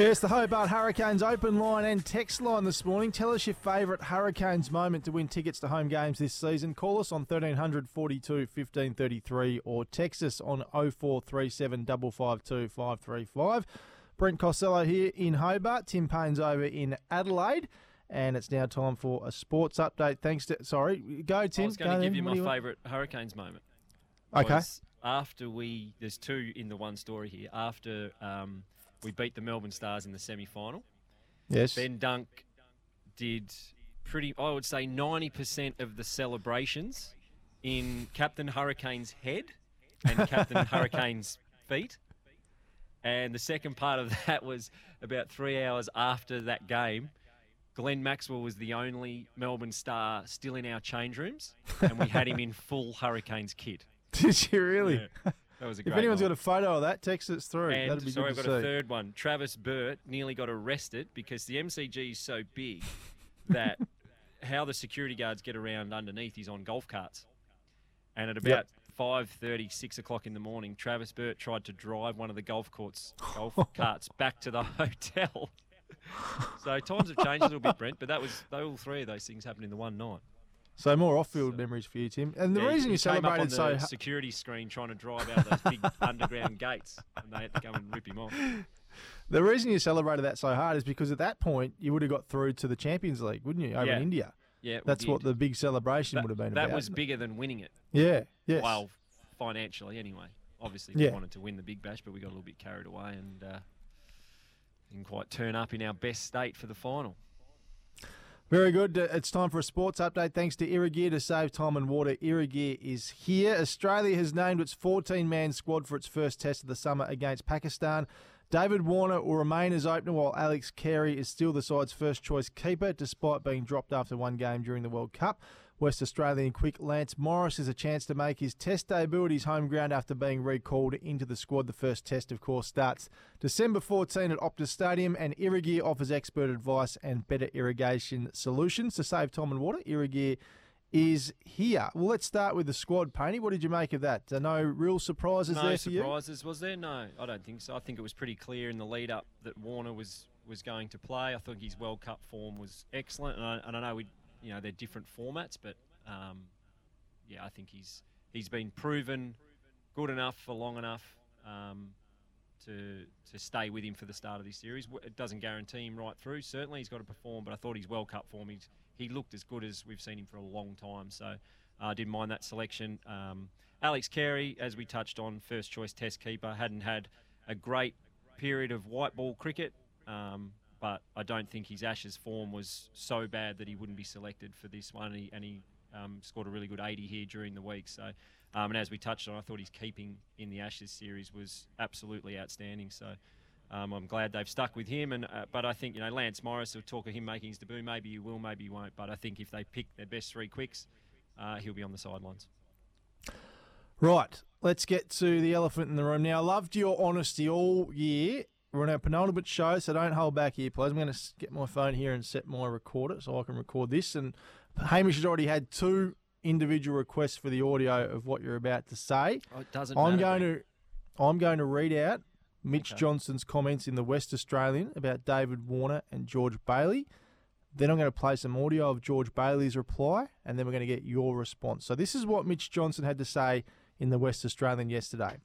Yes, the Hobart Hurricanes open line and text line this morning. Tell us your favourite Hurricanes moment to win tickets to home games this season. Call us on 1300 42 1533 or text us on 0437 552 535. Brent Costello here in Hobart. Tim Paine's over in Adelaide. And it's now time for a sports update. Thanks to. Sorry, go, Tim. I was going go to give then. you What my favourite Hurricanes moment. Okay. After we, there's two in the one story here. After um, we beat the Melbourne Stars in the semi final, Yes. Ben Dunk did pretty, I would say, 90% of the celebrations in Captain Hurricane's head and Captain Hurricane's feet. And the second part of that was about three hours after that game. Glenn Maxwell was the only Melbourne star still in our change rooms, and we had him in full Hurricanes kit. Did you really? Yeah, that was a great If anyone's got a photo of that, text us through. And That'd be sorry, I've good got to a third one. Travis Burt nearly got arrested because the MCG is so big that how the security guards get around underneath is on golf carts. And at about five thirty, six o'clock in the morning, Travis Burt tried to drive one of the golf courts golf carts back to the hotel. so times have changed a little bit, Brent, but that was all three of those things happened in the one night. So more off-field memories for you, Tim. And the Yeah, reason you on celebrated so security screen trying to drive out those big underground gates, and they had to come and rip him off. the reason you celebrated that so hard is because at that point you would have got through to the Champions League, wouldn't you, over Yeah. in India? Yeah, That's what the big celebration that, would have been that about. was bigger than winning it. Yeah. Yes. Well, financially anyway. Obviously, Yeah. we wanted to win the Big Bash, but we got a little bit carried away and uh, didn't quite turn up in our best state for the final. Very good. Uh, It's time for a sports update. Thanks to Irrigear to save time and water. Irrigear is here. Australia has named its 14-man squad for its first test of the summer against Pakistan. David Warner will remain as opener while Alex Carey is still the side's first choice keeper despite being dropped after one game during the World Cup. West Australian quick Lance Morris has a chance to make his test debut at his home ground after being recalled into the squad. The first test, of course, starts December 14 at Optus Stadium, and Irrigear offers expert advice and better irrigation solutions to save time and water. Irrigear is here. Well, let's start with the squad, Paney. What did you make of that? No real surprises no there for you? surprises, was there? No, I don't think so. I think it was pretty clear in the lead up that Warner was was going to play. I think his World Cup form was excellent, and I, and I know we, you know, they're different formats, but um, yeah, I think he's he's been proven good enough for long enough um, to to stay with him for the start of this series. It doesn't guarantee him right through. Certainly, he's got to perform, but I thought his World Cup form, he's, he looked as good as we've seen him for a long time. So I didn't mind that selection. Um, Alex Carey, as we touched on, first choice Test keeper, hadn't had a great period of white ball cricket. Um, but I don't think his Ashes form was so bad that he wouldn't be selected for this one. And he, and he um, scored a really good 80 here during the week. So, um, and as we touched on, I thought his keeping in the Ashes series was absolutely outstanding. So, um, I'm glad they've stuck with him. And uh, but I think you know Lance Morris will talk of him making his debut. Maybe he will, maybe he won't. But I think if they pick their best three quicks, uh, he'll be on the sidelines. Right, let's get to the elephant in the room. Now, I loved your honesty all year. We're on our penultimate show, so don't hold back here, please. I'm going to get my phone here and set my recorder so I can record this. And Hamish has already had two individual requests for the audio of what you're about to say. Oh, it doesn't I'm going Brent. to, I'm going to read out Mitch Okay. Johnson's comments in the West Australian about David Warner and George Bailey. Then I'm going to play some audio of George Bailey's reply, and then we're going to get your response. So this is what Mitch Johnson had to say in the West Australian yesterday.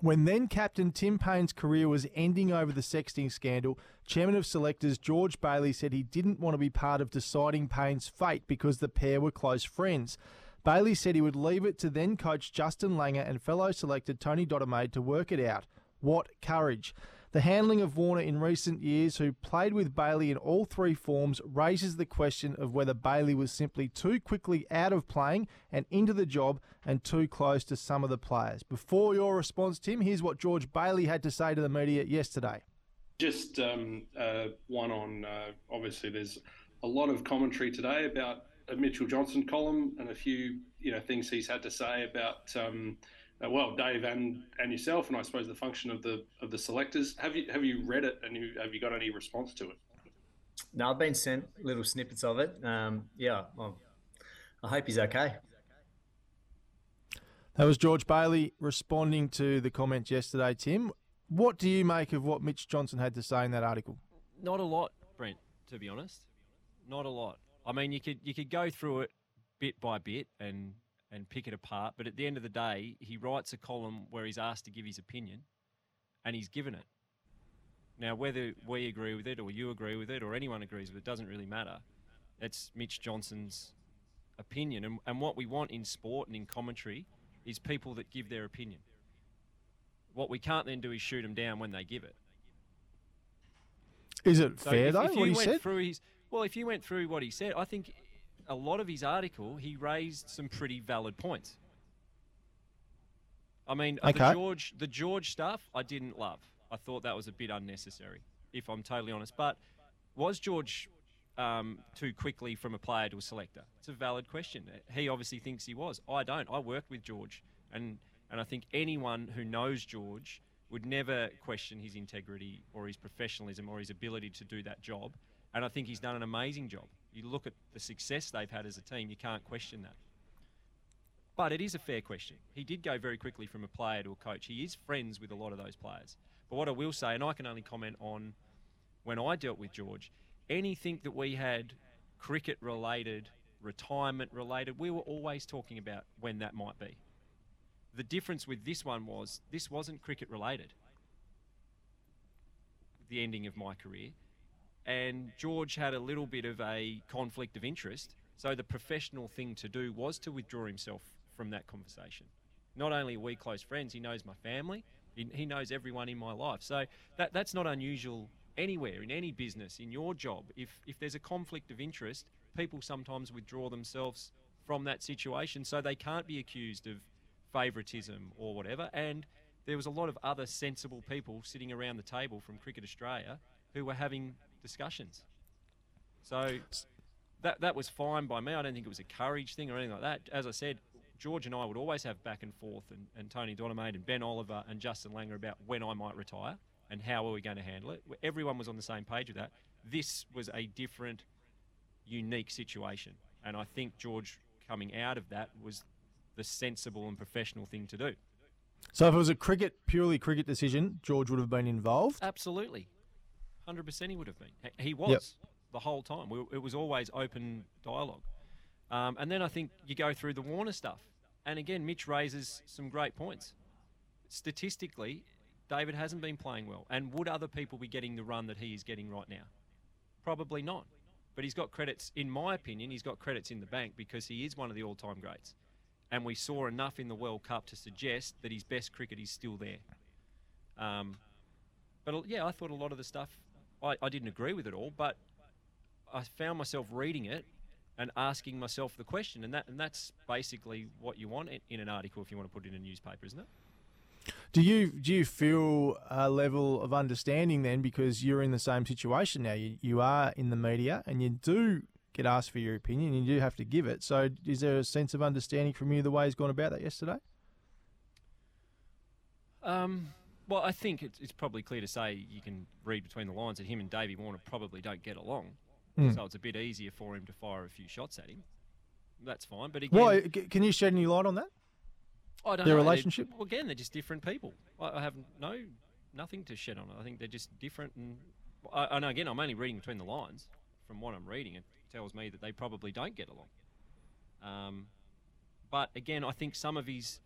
When then captain Tim Paine's career was ending over the sexting scandal, chairman of selectors George Bailey said he didn't want to be part of deciding Paine's fate because the pair were close friends. Bailey said he would leave it to then coach Justin Langer and fellow selector Tony Dodemaide to work it out. What courage! The handling of Warner in recent years, who played with Bailey in all three forms, raises the question of whether Bailey was simply too quickly out of playing and into the job and too close to some of the players. Before your response, Tim, here's what George Bailey had to say to the media yesterday. Just um, uh, one on uh, obviously, there's a lot of commentary today about a Mitchell Johnson column and a few you know things he's had to say about. Um, well, Dave and and yourself, and I suppose the function of the of the selectors. Have you have you read it, and you, have you got any response to it? No, I've been sent little snippets of it. Um, yeah, well, I hope he's okay. That was George Bailey responding to the comments yesterday, Tim. What do you make of what Mitch Johnson had to say in that article? Not a lot, Brent, to be honest. Not a lot. I mean, you could you could go through it bit by bit and and pick it apart. But at the end of the day, he writes a column where he's asked to give his opinion, and he's given it. Now, whether we agree with it or you agree with it or anyone agrees with it doesn't really matter. It's Mitch Johnson's opinion. And, and what we want in sport and in commentary is people that give their opinion. What we can't then do is shoot them down when they give it. Is it so fair, if, though, if what he said? His, well, if you went through what he said, I think a lot of his article, he raised some pretty valid points. I mean, okay. the George, the George stuff, I didn't love. I thought that was a bit unnecessary, if I'm totally honest. But was George um, too quickly from a player to a selector? It's a valid question. He obviously thinks he was. I don't. I worked with George, and and I think anyone who knows George would never question his integrity or his professionalism or his ability to do that job. And I think he's done an amazing job. You look at the success they've had as a team, you can't question that. But it is a fair question. He did go very quickly from a player to a coach. He is friends with a lot of those players. But what I will say, and I can only comment on when I dealt with George, anything that we had cricket related, retirement related, we were always talking about when that might be. The difference with this one was this wasn't cricket related. The ending of my career and George had a little bit of a conflict of interest. So the professional thing to do was to withdraw himself from that conversation. Not only are we close friends, he knows my family, he, he knows everyone in my life. So that, that's not unusual anywhere, in any business, in your job. If, if there's a conflict of interest, people sometimes withdraw themselves from that situation so they can't be accused of favouritism or whatever. And there was a lot of other sensible people sitting around the table from Cricket Australia who were having discussions. So that that was fine by me. I don't think it was a courage thing or anything like that. As I said, George and I would always have back and forth, and, and Tony Dodemaide and Ben Oliver and Justin Langer about when I might retire and how are we going to handle it. Everyone was on the same page with that. This was a different, unique situation, and I think George coming out of that was the sensible and professional thing to do. So if it was a cricket, purely cricket decision, George would have been involved? Absolutely. 100% he would have been. He was yep. the whole time. it was always open dialogue. Um, and then I think you go through the Warner stuff. And again, Mitch raises some great points. Statistically, David hasn't been playing well. And would other people be getting the run that he is getting right now? Probably not. But he's got credits, in my opinion, he's got credits in the bank because he is one of the all time greats. And we saw enough in the World Cup to suggest that his best cricket is still there. Um, but yeah, I thought a lot of the stuff I, I didn't agree with it all, but I found myself reading it and asking myself the question, and that and that's basically what you want in an article if you want to put it in a newspaper, isn't it? Do you do you feel a level of understanding then because you're in the same situation now? You you are in the media and you do get asked for your opinion. And you do have to give it. So is there a sense of understanding from you the way he's gone about that yesterday? Um, well, I think it's, it's, probably clear to say you can read between the lines that him and Davey Warner probably don't get along. Mm. So it's a bit easier for him to fire a few shots at him. That's fine. But again, well, can you shed any light on that? I don't Their know. relationship? They're, well, again, they're just different people. I, I, have no nothing to shed on it. I think they're just different. And I, know, again, I'm only reading between the lines. From what I'm reading, it tells me that they probably don't get along. Um, but again, I think some of his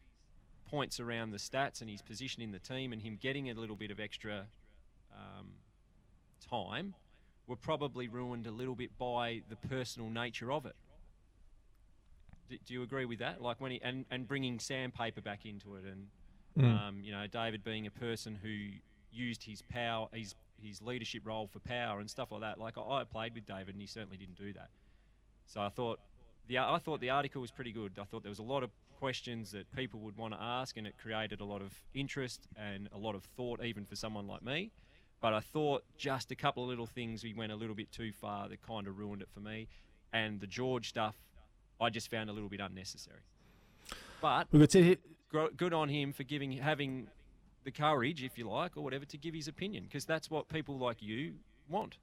points around the stats and his position in the team and him getting a little bit of extra um, time were probably ruined a little bit by the personal nature of it. Do, do you agree with that? Like when he and, and bringing sandpaper back into it, and mm. um, you know David being a person who used his power, his his leadership role for power and stuff like that. Like I, I played with David, and he certainly didn't do that. So I thought the I thought the article was pretty good. I thought there was a lot of questions that people would want to ask, and it created a lot of interest and a lot of thought, even for someone like me. But I thought just a couple of little things we went a little bit too far that kind of ruined it for me. And the George stuff, I just found a little bit unnecessary. But We could sit here. gro- good on him for giving having the courage, if you like, or whatever, to give his opinion because that's what people like you want.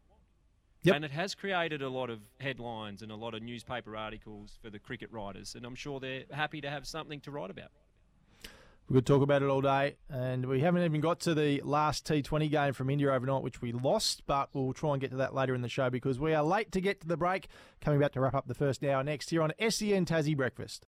Yep. And it has created a lot of headlines and a lot of newspaper articles for the cricket writers, and I'm sure they're happy to have something to write about. We could talk about it all day, and we haven't even got to the last T20 game from India overnight, which we lost, but we'll try and get to that later in the show because we are late to get to the break. Coming back to wrap up the first hour next here on SEN Tassie Breakfast.